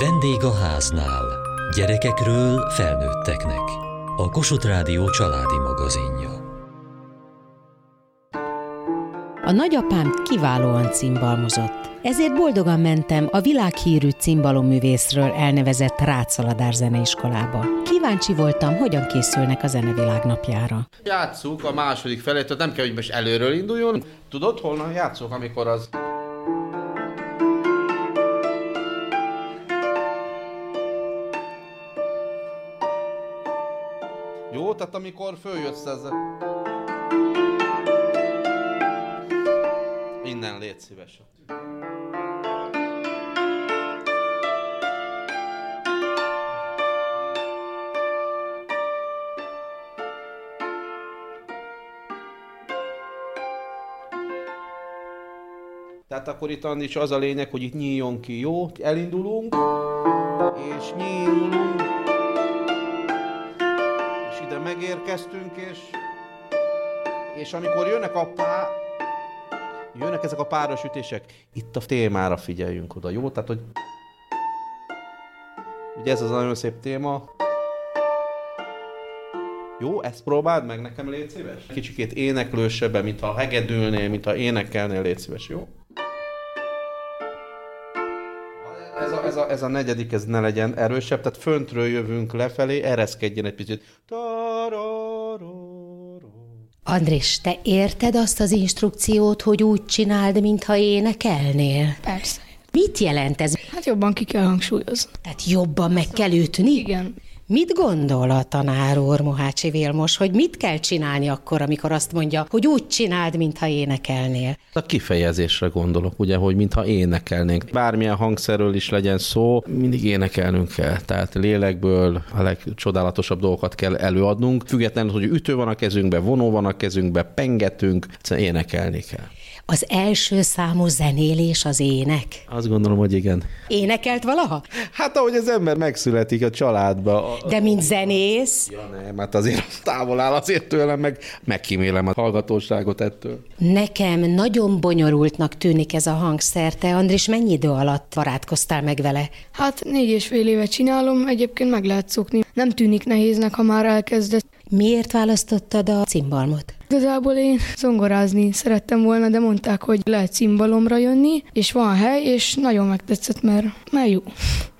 Vendég a háznál. Gyerekekről felnőtteknek. A Kossuth Rádió családi magazinja. A nagyapám kiválóan cimbalmozott. Ezért boldogan mentem a világhírű cimbalomművészről elnevezett Rátszaladár zeneiskolába. Kíváncsi voltam, hogyan készülnek a zenevilág napjára. Játsszuk a második felét, tehát nem kell, hogy most előről induljon. Tudod, hol játszok, amikor az... tehát amikor följössz ezzel... Innen légy szíves. Tehát akkor itt is az a lényeg, hogy itt nyíljon ki, jó? Elindulunk, és nyílunk, megérkeztünk, és, és amikor jönnek a pá... Jönnek ezek a páros ütések, itt a témára figyeljünk oda, jó? Tehát, hogy ugye ez az nagyon szép téma. Jó, ezt próbáld meg nekem, légy szíves. Kicsikét éneklősebben, mint ha hegedülnél, mint ha énekelnél, légy szíves, jó? Ez a, ez, a, ez a negyedik, ez ne legyen erősebb, tehát föntről jövünk lefelé, ereszkedjen egy picit. Andrés, te érted azt az instrukciót, hogy úgy csináld, mintha énekelnél? Persze. Mit jelent ez? Hát jobban ki kell hangsúlyozni. Tehát jobban meg kell ütni? Igen. Mit gondol a tanár úr Mohácsi Vilmos, hogy mit kell csinálni akkor, amikor azt mondja, hogy úgy csináld, mintha énekelnél? A kifejezésre gondolok, ugye, hogy mintha énekelnénk. Bármilyen hangszerről is legyen szó, mindig énekelnünk kell. Tehát lélekből a legcsodálatosabb dolgokat kell előadnunk. Függetlenül, hogy ütő van a kezünkbe, vonó van a kezünkbe, pengetünk, énekelni kell. Az első számú zenélés az ének? Azt gondolom, hogy igen. Énekelt valaha? Hát ahogy az ember megszületik a családba. De mint zenész? Ja nem, hát azért távol áll azért tőlem, meg megkímélem a hallgatóságot ettől. Nekem nagyon bonyolultnak tűnik ez a hangszer. Te, Andris, mennyi idő alatt barátkoztál meg vele? Hát négy és fél éve csinálom, egyébként meg lehet szokni. Nem tűnik nehéznek, ha már elkezdett. Miért választottad a cimbalmot? Igazából én zongorázni szerettem volna, de mondták, hogy lehet cimbalomra jönni, és van hely, és nagyon megtetszett, mert, mert jó.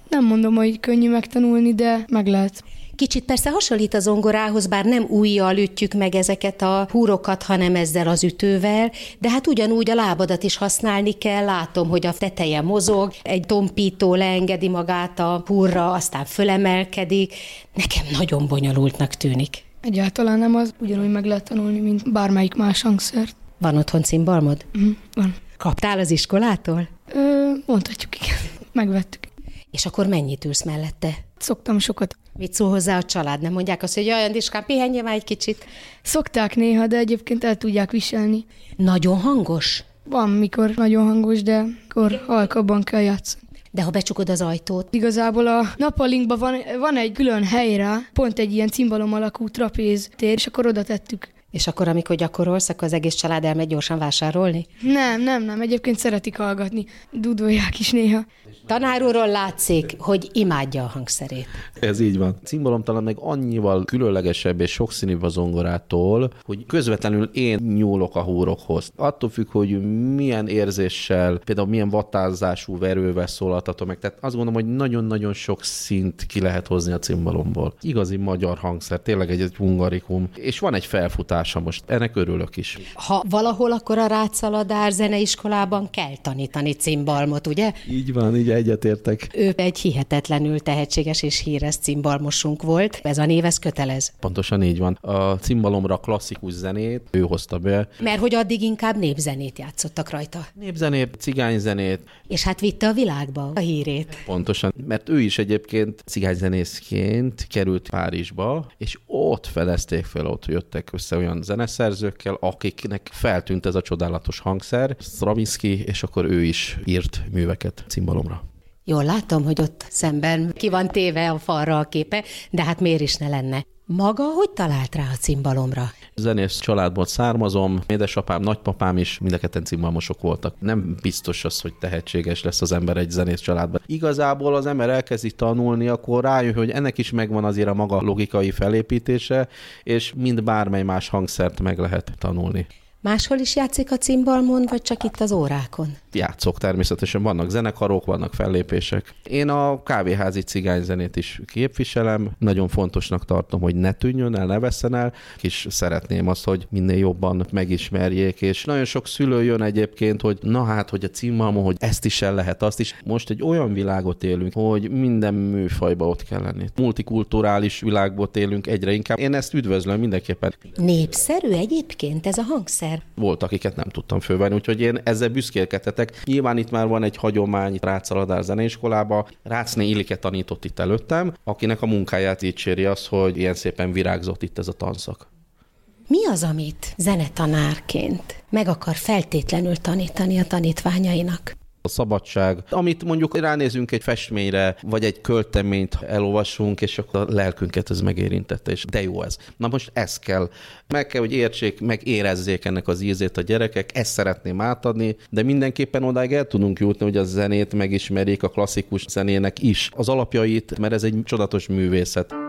Nem mondom, hogy könnyű megtanulni, de meg lehet. Kicsit persze hasonlít a zongorához, bár nem újjal ütjük meg ezeket a húrokat, hanem ezzel az ütővel, de hát ugyanúgy a lábadat is használni kell. Látom, hogy a teteje mozog, egy tompító leengedi magát a húrra, aztán fölemelkedik. Nekem nagyon bonyolultnak tűnik. Egyáltalán nem az, ugyanúgy meg lehet tanulni, mint bármelyik más hangszert. Van otthon cimbalmod? Mm, van. Kaptál az iskolától? Ö, mondhatjuk, igen. Megvettük. És akkor mennyit ülsz mellette? Szoktam sokat. Mit szól hozzá a család? Nem mondják azt, hogy jaj, Andiskám, pihenje már egy kicsit? Szokták néha, de egyébként el tudják viselni. Nagyon hangos? Van, mikor nagyon hangos, de akkor halkabban kell játszani. De ha becsukod az ajtót? Igazából a napalinkban van, van egy külön helyre, pont egy ilyen cimbalom alakú trapéz tér, és akkor oda tettük. És akkor, amikor gyakorolsz, akkor az egész család elmegy gyorsan vásárolni? Nem, nem, nem. Egyébként szeretik hallgatni. Dudolják is néha. Tanárúról látszik, hogy imádja a hangszerét. Ez így van. Cimbalom talán meg annyival különlegesebb és sokszínűbb a zongorától, hogy közvetlenül én nyúlok a húrokhoz. Attól függ, hogy milyen érzéssel, például milyen vattázású verővel szólaltatom meg. Tehát azt gondolom, hogy nagyon-nagyon sok szint ki lehet hozni a cimbalomból. Igazi magyar hangszer, tényleg egy, egy hungarikum. És van egy felfutása most, ennek örülök is. Ha valahol, akkor a Rátszaladár zeneiskolában kell tanítani cimbalmot, ugye? Így van, így egyetértek. Ő egy hihetetlenül tehetséges és híres cimbalmosunk volt. Ez a név, ez kötelez. Pontosan így van. A cimbalomra klasszikus zenét ő hozta be. Mert hogy addig inkább népzenét játszottak rajta. Népzenét, cigányzenét. És hát vitte a világba a hírét. Pontosan, mert ő is egyébként cigányzenészként került Párizsba, és ott fedezték fel, ott jöttek össze olyan zeneszerzőkkel, akiknek feltűnt ez a csodálatos hangszer, Stravinsky, és akkor ő is írt műveket cimbalomra. Jól látom, hogy ott szemben ki van téve a falra a képe, de hát miért is ne lenne? Maga hogy talált rá a cimbalomra? Zenész családból származom, édesapám, nagypapám is mindeketen cimbalmosok voltak. Nem biztos az, hogy tehetséges lesz az ember egy zenész családban. Igazából az ember elkezdi tanulni, akkor rájön, hogy ennek is megvan azért a maga logikai felépítése, és mind bármely más hangszert meg lehet tanulni. Máshol is játszik a cimbalmon, vagy csak itt az órákon? Játszok természetesen, vannak zenekarok, vannak fellépések. Én a kávéházi cigányzenét is képviselem, nagyon fontosnak tartom, hogy ne tűnjön el, ne vesszen el, és szeretném azt, hogy minél jobban megismerjék, és nagyon sok szülő jön egyébként, hogy na hát, hogy a cimbalmon, hogy ezt is el lehet, azt is. Most egy olyan világot élünk, hogy minden műfajba ott kell lenni. Multikulturális világból élünk egyre inkább. Én ezt üdvözlöm mindenképpen. Népszerű egyébként ez a hangszer? Egyszer. Volt, akiket nem tudtam fölvenni, úgyhogy én ezzel büszkélkedhetek. Nyilván itt már van egy hagyomány Ráczaladár zeneiskolába. Rácné Ilike tanított itt előttem, akinek a munkáját dicséri az, hogy ilyen szépen virágzott itt ez a tanszak. Mi az, amit zenetanárként meg akar feltétlenül tanítani a tanítványainak? A szabadság, amit mondjuk ránézünk egy festményre, vagy egy költeményt elolvasunk, és akkor a lelkünket ez megérintette, és de jó ez. Na most ez kell. Meg kell, hogy értsék, meg érezzék ennek az ízét a gyerekek, ezt szeretném átadni, de mindenképpen odáig el tudunk jutni, hogy a zenét megismerjék a klasszikus zenének is. Az alapjait, mert ez egy csodatos művészet.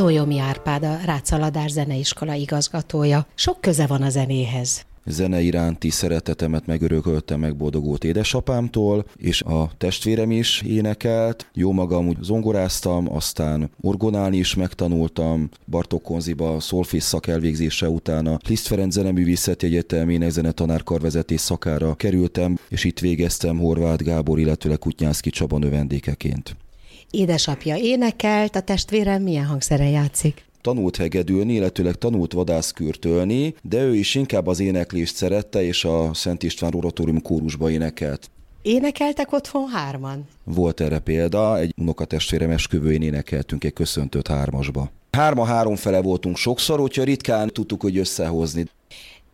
Zójomi Árpád, a Rácaladár Zeneiskola igazgatója. Sok köze van a zenéhez zene iránti szeretetemet megörököltem megboldogult édesapámtól, és a testvérem is énekelt. Jó magam úgy zongoráztam, aztán orgonálni is megtanultam. Bartók Konziba szolfés szak elvégzése után a Liszt Ferenc Zeneművészeti Egyetem énekzenetanár karvezetés szakára kerültem, és itt végeztem Horváth Gábor, illetőleg Kutnyánszki Csaba növendékeként. Édesapja énekelt, a testvérem milyen hangszeren játszik? tanult hegedülni, illetőleg tanult vadászkürtölni, de ő is inkább az éneklést szerette, és a Szent István Oratórium kórusba énekelt. Énekeltek otthon hárman? Volt erre példa, egy unokatestvérem esküvőjén énekeltünk egy köszöntőt hármasba. Hárma három fele voltunk sokszor, úgyhogy ritkán tudtuk, hogy összehozni.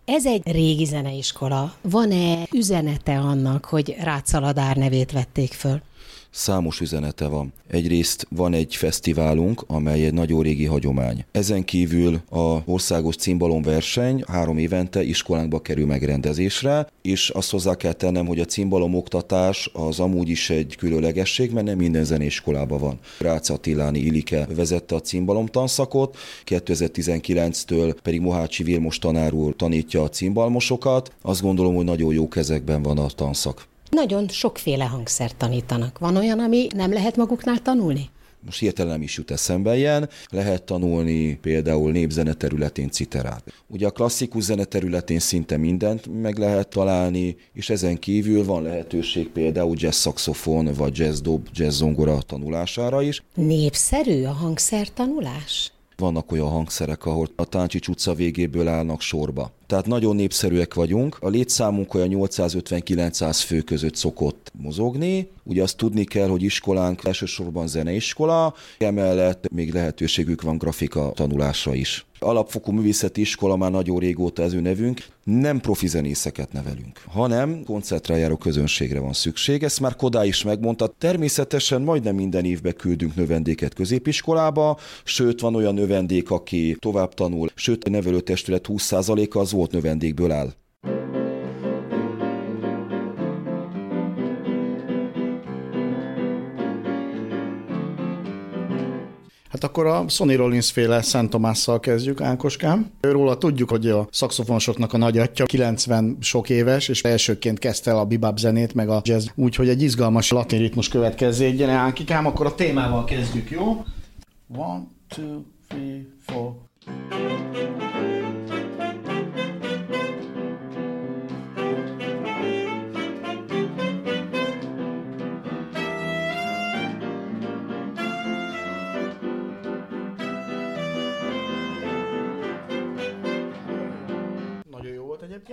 Ez egy régi zeneiskola. Van-e üzenete annak, hogy Rácsaladár nevét vették föl? Számos üzenete van. Egyrészt van egy fesztiválunk, amely egy nagyon régi hagyomány. Ezen kívül a országos verseny három évente iskolánkba kerül megrendezésre, és azt hozzá kell tennem, hogy a cimbalom oktatás az amúgy is egy különlegesség, mert nem minden zeneiskolában van. Rácz Attiláni Ilike vezette a cimbalom tanszakot, 2019-től pedig Mohácsi Vilmos tanár úr tanítja a cimbalmosokat. Azt gondolom, hogy nagyon jó kezekben van a tanszak. Nagyon sokféle hangszert tanítanak. Van olyan, ami nem lehet maguknál tanulni? most hirtelen nem is jut eszembe ilyen, lehet tanulni például népzene területén citerát. Ugye a klasszikus zene területén szinte mindent meg lehet találni, és ezen kívül van lehetőség például jazz szaxofon, vagy jazz dob, jazz zongora tanulására is. Népszerű a hangszer tanulás? Vannak olyan hangszerek, ahol a Táncsics utca végéből állnak sorba. Tehát nagyon népszerűek vagyunk. A létszámunk olyan 850-900 fő között szokott mozogni. Ugye azt tudni kell, hogy iskolánk elsősorban zeneiskola, emellett még lehetőségük van grafika tanulásra is. Alapfokú művészeti iskola már nagyon régóta ez ő nevünk. Nem profi zenészeket nevelünk, hanem koncertrájáró közönségre van szükség. Ezt már Kodá is megmondta. Természetesen majdnem minden évben küldünk növendéket középiskolába, sőt van olyan növendék, aki tovább tanul, sőt a nevelőtestület 20%-a az volt növendékből áll. Hát akkor a Sonny Rollins féle Szent Tomásszal kezdjük, Ákoskám. Róla tudjuk, hogy a szakszofonosoknak a nagyatja 90 sok éves, és elsőként kezdte el a bebop zenét, meg a jazz, úgyhogy egy izgalmas latin ritmus következzék. Ánkikám, akkor a témával kezdjük, jó? One, two, three, four.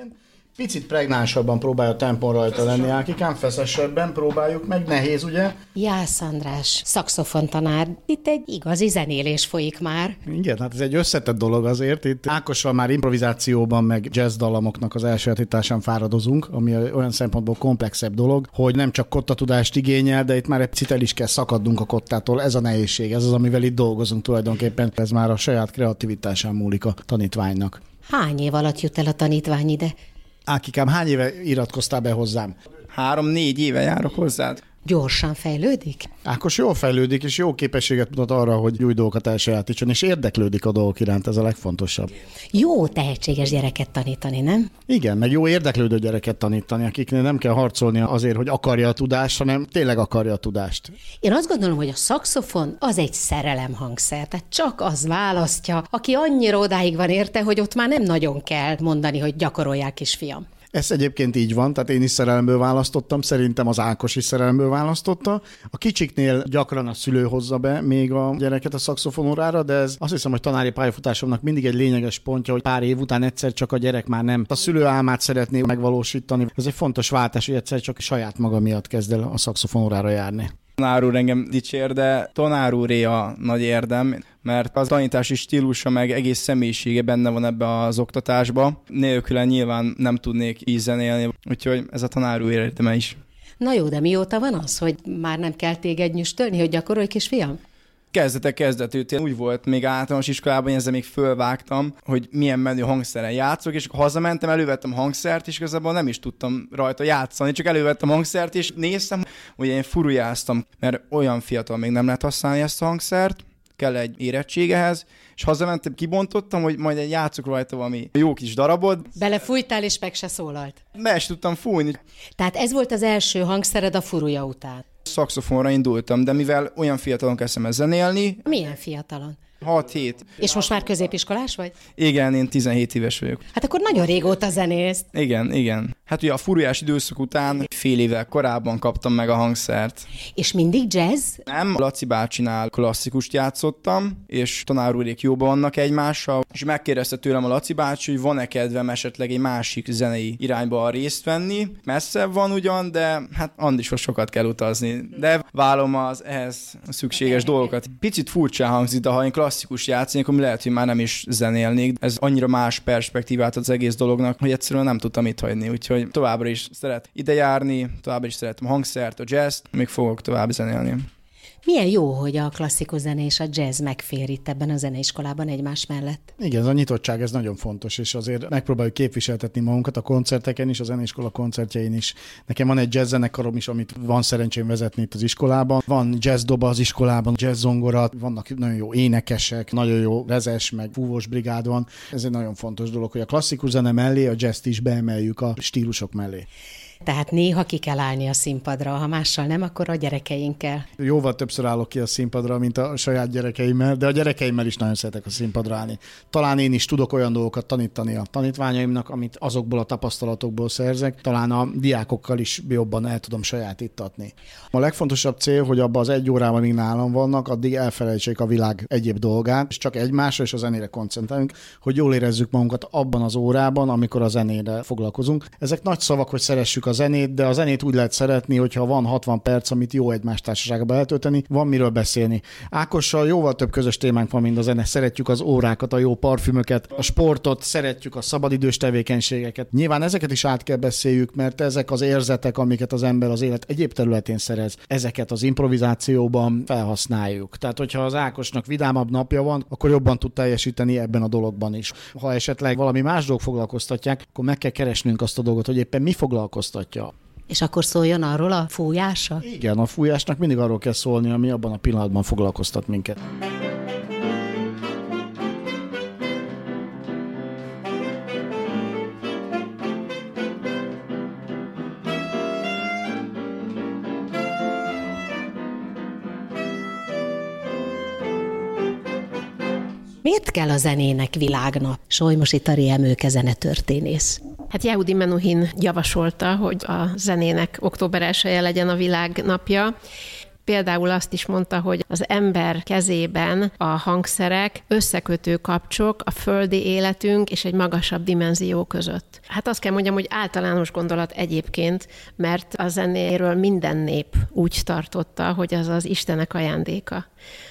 Egyébként. Picit pregnánsabban próbálja a tempon rajta lenni, Ákikám, feszesebben próbáljuk meg, nehéz ugye? Jász András, szakszofontanár, itt egy igazi zenélés folyik már. Igen, hát ez egy összetett dolog azért. Itt Ákossal már improvizációban, meg jazz dallamoknak az elsajátításán fáradozunk, ami olyan szempontból komplexebb dolog, hogy nem csak kottatudást igényel, de itt már egy picit el is kell szakadnunk a kottától. Ez a nehézség, ez az, amivel itt dolgozunk tulajdonképpen. Ez már a saját kreativitásán múlik a tanítványnak. Hány év alatt jut el a tanítvány ide? Ákikám, hány éve iratkoztál be hozzám? Három-négy éve járok hozzád. Gyorsan fejlődik? Ákos jól fejlődik, és jó képességet mutat arra, hogy új dolgokat elsajátítson, és érdeklődik a dolgok iránt, ez a legfontosabb. Jó tehetséges gyereket tanítani, nem? Igen, meg jó érdeklődő gyereket tanítani, akiknél nem kell harcolni azért, hogy akarja a tudást, hanem tényleg akarja a tudást. Én azt gondolom, hogy a szakszofon az egy szerelem hangszer, tehát csak az választja, aki annyira odáig van érte, hogy ott már nem nagyon kell mondani, hogy gyakorolják is, fiam. Ez egyébként így van, tehát én is szerelemből választottam, szerintem az Ákos is szerelemből választotta. A kicsiknél gyakran a szülő hozza be még a gyereket a szakszofonórára, de ez azt hiszem, hogy tanári pályafutásomnak mindig egy lényeges pontja, hogy pár év után egyszer csak a gyerek már nem a szülő álmát szeretné megvalósítani. Ez egy fontos váltás, hogy egyszer csak saját maga miatt kezd el a szakszofonórára járni. Tanár úr engem dicsér, de tanár úré a nagy érdem, mert az tanítási stílusa meg egész személyisége benne van ebbe az oktatásba. Nélküle nyilván nem tudnék így zenélni, úgyhogy ez a tanár úr érdeme is. Na jó, de mióta van az, hogy már nem kell téged nyüstölni, hogy gyakorolj, kisfiam? Kezdete kezdetőtén úgy volt még általános iskolában, hogy ezzel még fölvágtam, hogy milyen menő hangszeren játszok, és akkor hazamentem, elővettem hangszert, és igazából nem is tudtam rajta játszani, csak elővettem hangszert, és néztem, hogy én furujáztam, mert olyan fiatal még nem lehet használni ezt a hangszert, kell egy érettségehez, és hazamentem, kibontottam, hogy majd egy játszok rajta valami jó kis darabod. Belefújtál, és meg se szólalt. Be tudtam fújni. Tehát ez volt az első hangszered a furuja után. Szakszofonra indultam, de mivel olyan fiatalon kezdtem el zenélni, Milyen fiatalon? 6-7. És most már középiskolás vagy? Igen, én 17 éves vagyok. Hát akkor nagyon régóta zenész. Igen, igen. Hát ugye a furujás időszak után fél évvel korábban kaptam meg a hangszert. És mindig jazz? Nem, Laci bácsinál klasszikust játszottam, és tanár úrék jóban vannak egymással, és megkérdezte tőlem a Laci bácsi, hogy van-e kedvem esetleg egy másik zenei irányba részt venni. Messze van ugyan, de hát Andishoz sokat kell utazni. De válom az ehhez szükséges dolgokat. Picit furcsán hangzik, de ha én klasszikus játszanék, akkor lehet, hogy már nem is zenélnék. Ez annyira más perspektívát az egész dolognak, hogy egyszerűen nem tudtam itt hagyni. Úgyhogy továbbra is szeret ide járni, továbbra is szeretem a hangszert, a jazz még fogok tovább zenélni. Milyen jó, hogy a klasszikus zene és a jazz megfér itt ebben a zeneiskolában egymás mellett. Igen, ez a nyitottság, ez nagyon fontos, és azért megpróbáljuk képviseltetni magunkat a koncerteken is, a zeneiskola koncertjein is. Nekem van egy jazz zenekarom is, amit van szerencsém vezetni itt az iskolában. Van jazz doba az iskolában, jazz zongora, vannak nagyon jó énekesek, nagyon jó rezes, meg fúvós brigád van. Ez egy nagyon fontos dolog, hogy a klasszikus zene mellé a jazz is beemeljük a stílusok mellé. Tehát néha ki kell állni a színpadra, ha mással nem, akkor a gyerekeinkkel. Jóval többször állok ki a színpadra, mint a saját gyerekeimmel, de a gyerekeimmel is nagyon szeretek a színpadra állni. Talán én is tudok olyan dolgokat tanítani a tanítványaimnak, amit azokból a tapasztalatokból szerzek, talán a diákokkal is jobban el tudom sajátítatni. A legfontosabb cél, hogy abban az egy órában, amíg nálam vannak, addig elfelejtsék a világ egyéb dolgát, és csak egymásra és a zenére koncentráljunk, hogy jól érezzük magunkat abban az órában, amikor a zenére foglalkozunk. Ezek nagy szavak, hogy szeressük a zenét, de a zenét úgy lehet szeretni, hogyha van 60 perc, amit jó egymás társaságban eltölteni, van miről beszélni. Ákossal jóval több közös témánk van, mint a zene. Szeretjük az órákat, a jó parfümöket, a sportot, szeretjük a szabadidős tevékenységeket. Nyilván ezeket is át kell beszéljük, mert ezek az érzetek, amiket az ember az élet egyéb területén szerez, ezeket az improvizációban felhasználjuk. Tehát, hogyha az Ákosnak vidámabb napja van, akkor jobban tud teljesíteni ebben a dologban is. Ha esetleg valami más dolog foglalkoztatják, akkor meg kell keresnünk azt a dolgot, hogy éppen mi foglalkoztatja. És akkor szóljon arról a fújása? Igen, a fújásnak mindig arról kell szólni, ami abban a pillanatban foglalkoztat minket. Miért kell a zenének világnap? Solymosi Tari Emőke zenetörténész. Hát Yehudi Menuhin javasolta, hogy a zenének október 1 legyen a világ napja. Például azt is mondta, hogy az ember kezében a hangszerek összekötő kapcsok a földi életünk és egy magasabb dimenzió között. Hát azt kell mondjam, hogy általános gondolat egyébként, mert a zenéről minden nép úgy tartotta, hogy az az Istenek ajándéka.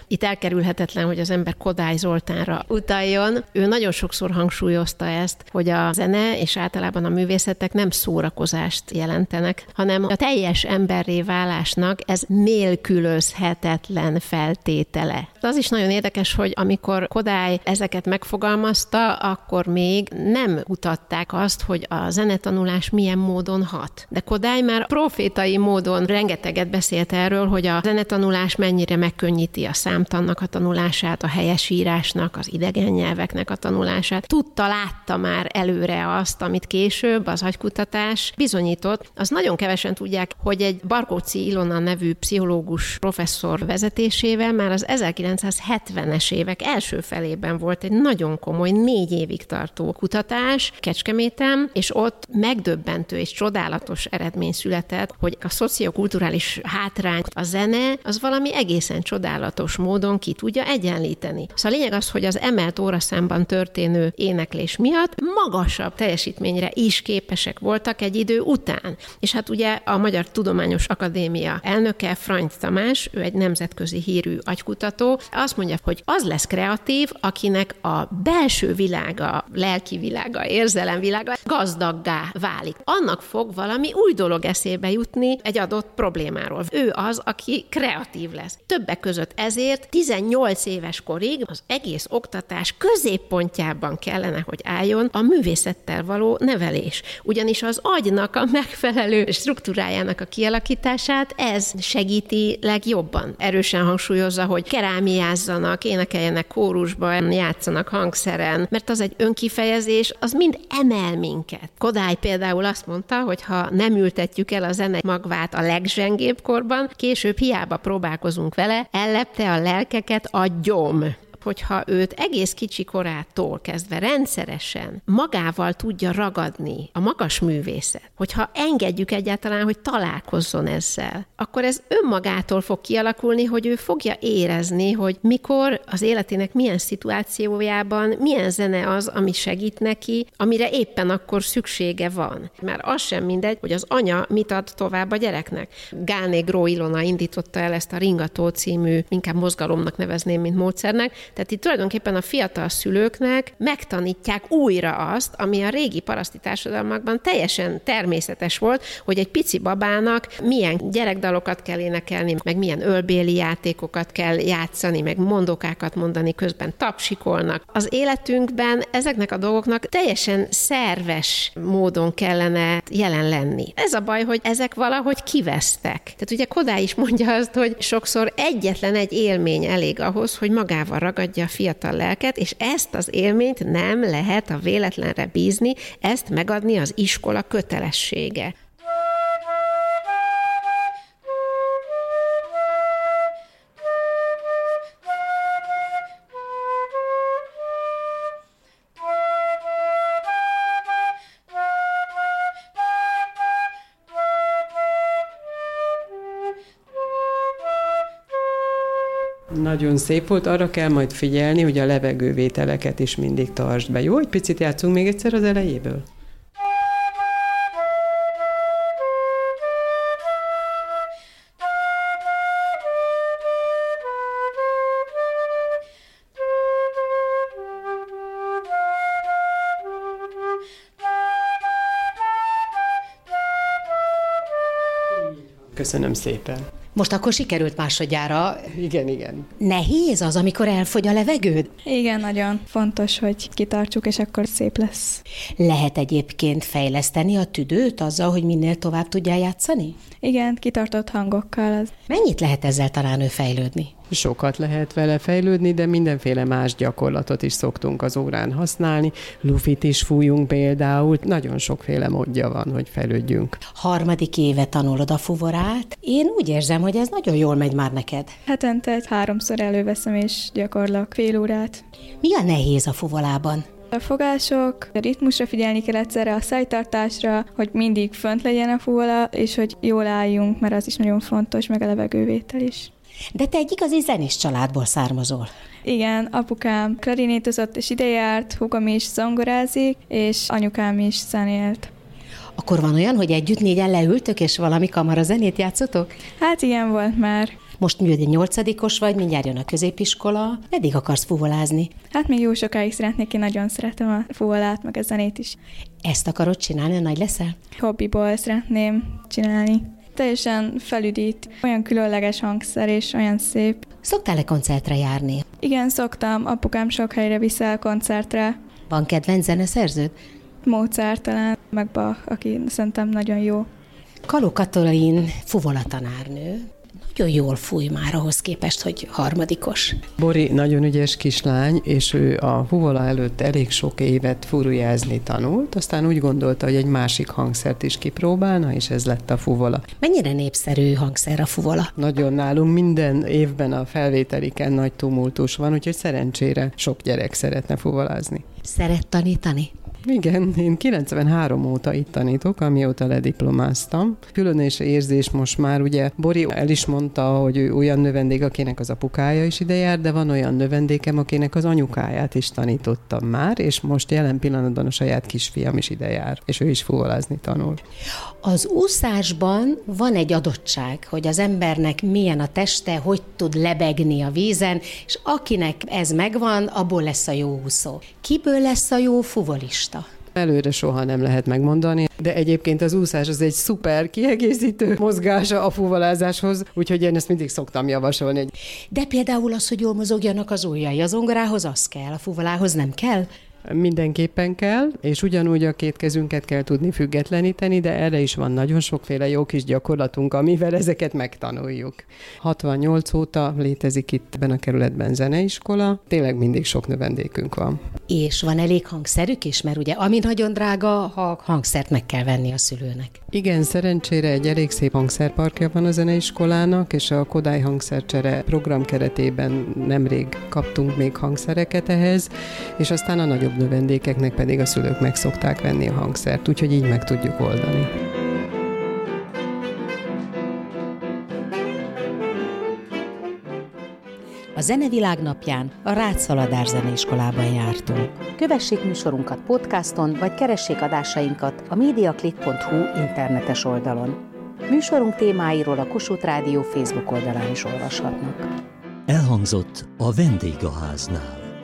Itt elkerülhetetlen, hogy az ember Kodály Zoltánra utaljon. Ő nagyon sokszor hangsúlyozta ezt, hogy a zene és általában a művészetek nem szórakozást jelentenek, hanem a teljes emberré válásnak ez nélkülözhetetlen feltétele. Az is nagyon érdekes, hogy amikor Kodály ezeket megfogalmazta, akkor még nem mutatták azt, hogy a zenetanulás milyen módon hat. De Kodály már profétai módon rengeteget beszélt erről, hogy a zenetanulás mennyire megkönnyíti a számtannak a tanulását, a helyesírásnak, az idegen nyelveknek a tanulását. Tudta, látta már előre azt, amit később az agykutatás bizonyított. Az nagyon kevesen tudják, hogy egy Barkóci Ilona nevű pszichológus professzor vezetésével már az 1970-es évek első felében volt egy nagyon komoly, négy évig tartó kutatás Kecskeméten, és ott megdöbbentő és csodálatos eredmény született, hogy a szociokulturális hátrány, a zene, az valami egészen csodálatos módon ki tudja egyenlíteni. Szóval a lényeg az, hogy az emelt óraszámban történő éneklés miatt magasabb teljesítményre is képesek voltak egy idő után. És hát ugye a Magyar Tudományos Akadémia elnöke, Frank Tamás, ő egy nemzetközi hírű agykutató, azt mondja, hogy az lesz kreatív, akinek a belső világa, lelki világa, érzelemvilága gazdaggá válik. Annak fog valami új dolog eszébe jutni egy adott problémáról. Ő az, aki kreatív lesz. Többek között ezért 18 éves korig az egész oktatás középpontjában kellene, hogy álljon a művészettel való nevelés. Ugyanis az agynak a megfelelő struktúrájának a kialakítását ez segíti legjobban. Erősen hangsúlyozza, hogy kerámiázzanak, énekeljenek kórusban, játszanak hangszeren, mert az egy önkifejezés, az mind emel minket. Kodály például azt mondta, hogy ha nem ültetjük el a zene magvát a legzsengébb korban, később hiába próbálkozunk vele, ellepte a lelkeket a gyom hogyha őt egész kicsi korától kezdve rendszeresen magával tudja ragadni a magas művészet, hogyha engedjük egyáltalán, hogy találkozzon ezzel, akkor ez önmagától fog kialakulni, hogy ő fogja érezni, hogy mikor az életének milyen szituációjában milyen zene az, ami segít neki, amire éppen akkor szüksége van. Már az sem mindegy, hogy az anya mit ad tovább a gyereknek. Gálné Gró Ilona indította el ezt a Ringató című, inkább mozgalomnak nevezném, mint módszernek, tehát itt tulajdonképpen a fiatal szülőknek megtanítják újra azt, ami a régi paraszti társadalmakban teljesen természetes volt, hogy egy pici babának milyen gyerekdalokat kell énekelni, meg milyen ölbéli játékokat kell játszani, meg mondokákat mondani, közben tapsikolnak. Az életünkben ezeknek a dolgoknak teljesen szerves módon kellene jelen lenni. Ez a baj, hogy ezek valahogy kivesztek. Tehát ugye Kodály is mondja azt, hogy sokszor egyetlen egy élmény elég ahhoz, hogy magával ragad ragadja a fiatal lelket, és ezt az élményt nem lehet a véletlenre bízni, ezt megadni az iskola kötelessége. Nagyon szép volt, arra kell majd figyelni, hogy a levegővételeket is mindig tartsd be. Jó, egy picit játszunk még egyszer az elejéből? Köszönöm szépen. Most akkor sikerült másodjára. Igen, igen. Nehéz az, amikor elfogy a levegőd? Igen, nagyon fontos, hogy kitartsuk, és akkor szép lesz. Lehet egyébként fejleszteni a tüdőt azzal, hogy minél tovább tudjál játszani? Igen, kitartott hangokkal. Mennyit lehet ezzel talán ő fejlődni? Sokat lehet vele fejlődni, de mindenféle más gyakorlatot is szoktunk az órán használni. Lufit is fújunk például. Nagyon sokféle módja van, hogy fejlődjünk. Harmadik éve tanulod a fuvorát. Én úgy érzem, hogy ez nagyon jól megy már neked. Hetente háromszor előveszem és gyakorlak fél órát. Mi a nehéz a fuvolában? A fogások, a ritmusra figyelni kell egyszerre, a szájtartásra, hogy mindig fönt legyen a fuvola, és hogy jól álljunk, mert az is nagyon fontos, meg a levegővétel is. De te egy igazi zenés családból származol. Igen, apukám klarinétozott és ide járt, húgom is zongorázik, és anyukám is zenélt. Akkor van olyan, hogy együtt négyen leültök, és valami kamara zenét játszotok? Hát igen, volt már. Most mi egy nyolcadikos vagy, mindjárt jön a középiskola. Meddig akarsz fuvolázni? Hát még jó sokáig szeretnék, én nagyon szeretem a fuvolát, meg a zenét is. Ezt akarod csinálni, nagy leszel? Hobbiból szeretném csinálni. Teljesen felüdít, olyan különleges hangszer és olyan szép. Szoktál-e koncertre járni? Igen, szoktam, apukám sok helyre viszel koncertre. Van kedvenc zeneszerződ? Mozart talán, meg Bach, aki szerintem nagyon jó. Kaló Katalin fuvola tanárnő. Nagyon jól fúj már ahhoz képest, hogy harmadikos. Bori nagyon ügyes kislány, és ő a fuvola előtt elég sok évet furujázni tanult, aztán úgy gondolta, hogy egy másik hangszert is kipróbálna, és ez lett a fuvola. Mennyire népszerű hangszer a fuvola? Nagyon nálunk minden évben a felvételiken nagy tumultus van, úgyhogy szerencsére sok gyerek szeretne fuvolázni. Szeret tanítani? Igen, én 93 óta itt tanítok, amióta lediplomáztam. Különös érzés most már, ugye Bori el is mondta, hogy ő olyan növendék, akinek az apukája is ide jár, de van olyan növendékem, akinek az anyukáját is tanítottam már, és most jelen pillanatban a saját kisfiam is ide jár, és ő is fuvolázni tanul. Az úszásban van egy adottság, hogy az embernek milyen a teste, hogy tud lebegni a vízen, és akinek ez megvan, abból lesz a jó úszó. Kiből lesz a jó fuvolista? Előre soha nem lehet megmondani, de egyébként az úszás az egy szuper kiegészítő mozgása a fuvolázáshoz, úgyhogy én ezt mindig szoktam javasolni. De például az, hogy jól mozogjanak az ujjai, az zongorához az kell, a fuvolához nem kell? Mindenképpen kell, és ugyanúgy a két kezünket kell tudni függetleníteni, de erre is van nagyon sokféle jó kis gyakorlatunk, amivel ezeket megtanuljuk. 68 óta létezik itt ebben a kerületben zeneiskola, tényleg mindig sok növendékünk van. És van elég hangszerük is, mert ugye ami nagyon drága, ha hangszert meg kell venni a szülőnek. Igen, szerencsére egy elég szép hangszerparkja van a zeneiskolának, és a Kodály hangszercsere program keretében nemrég kaptunk még hangszereket ehhez, és aztán a nagyobb nagyobb növendékeknek pedig a szülők meg szokták venni a hangszert, úgyhogy így meg tudjuk oldani. A Zenevilág napján a Rácszaladás Zeneiskolában jártunk. Kövessék műsorunkat podcaston, vagy keressék adásainkat a mediaclick.hu internetes oldalon. Műsorunk témáiról a Kossuth Rádió Facebook oldalán is olvashatnak. Elhangzott a vendégháznál.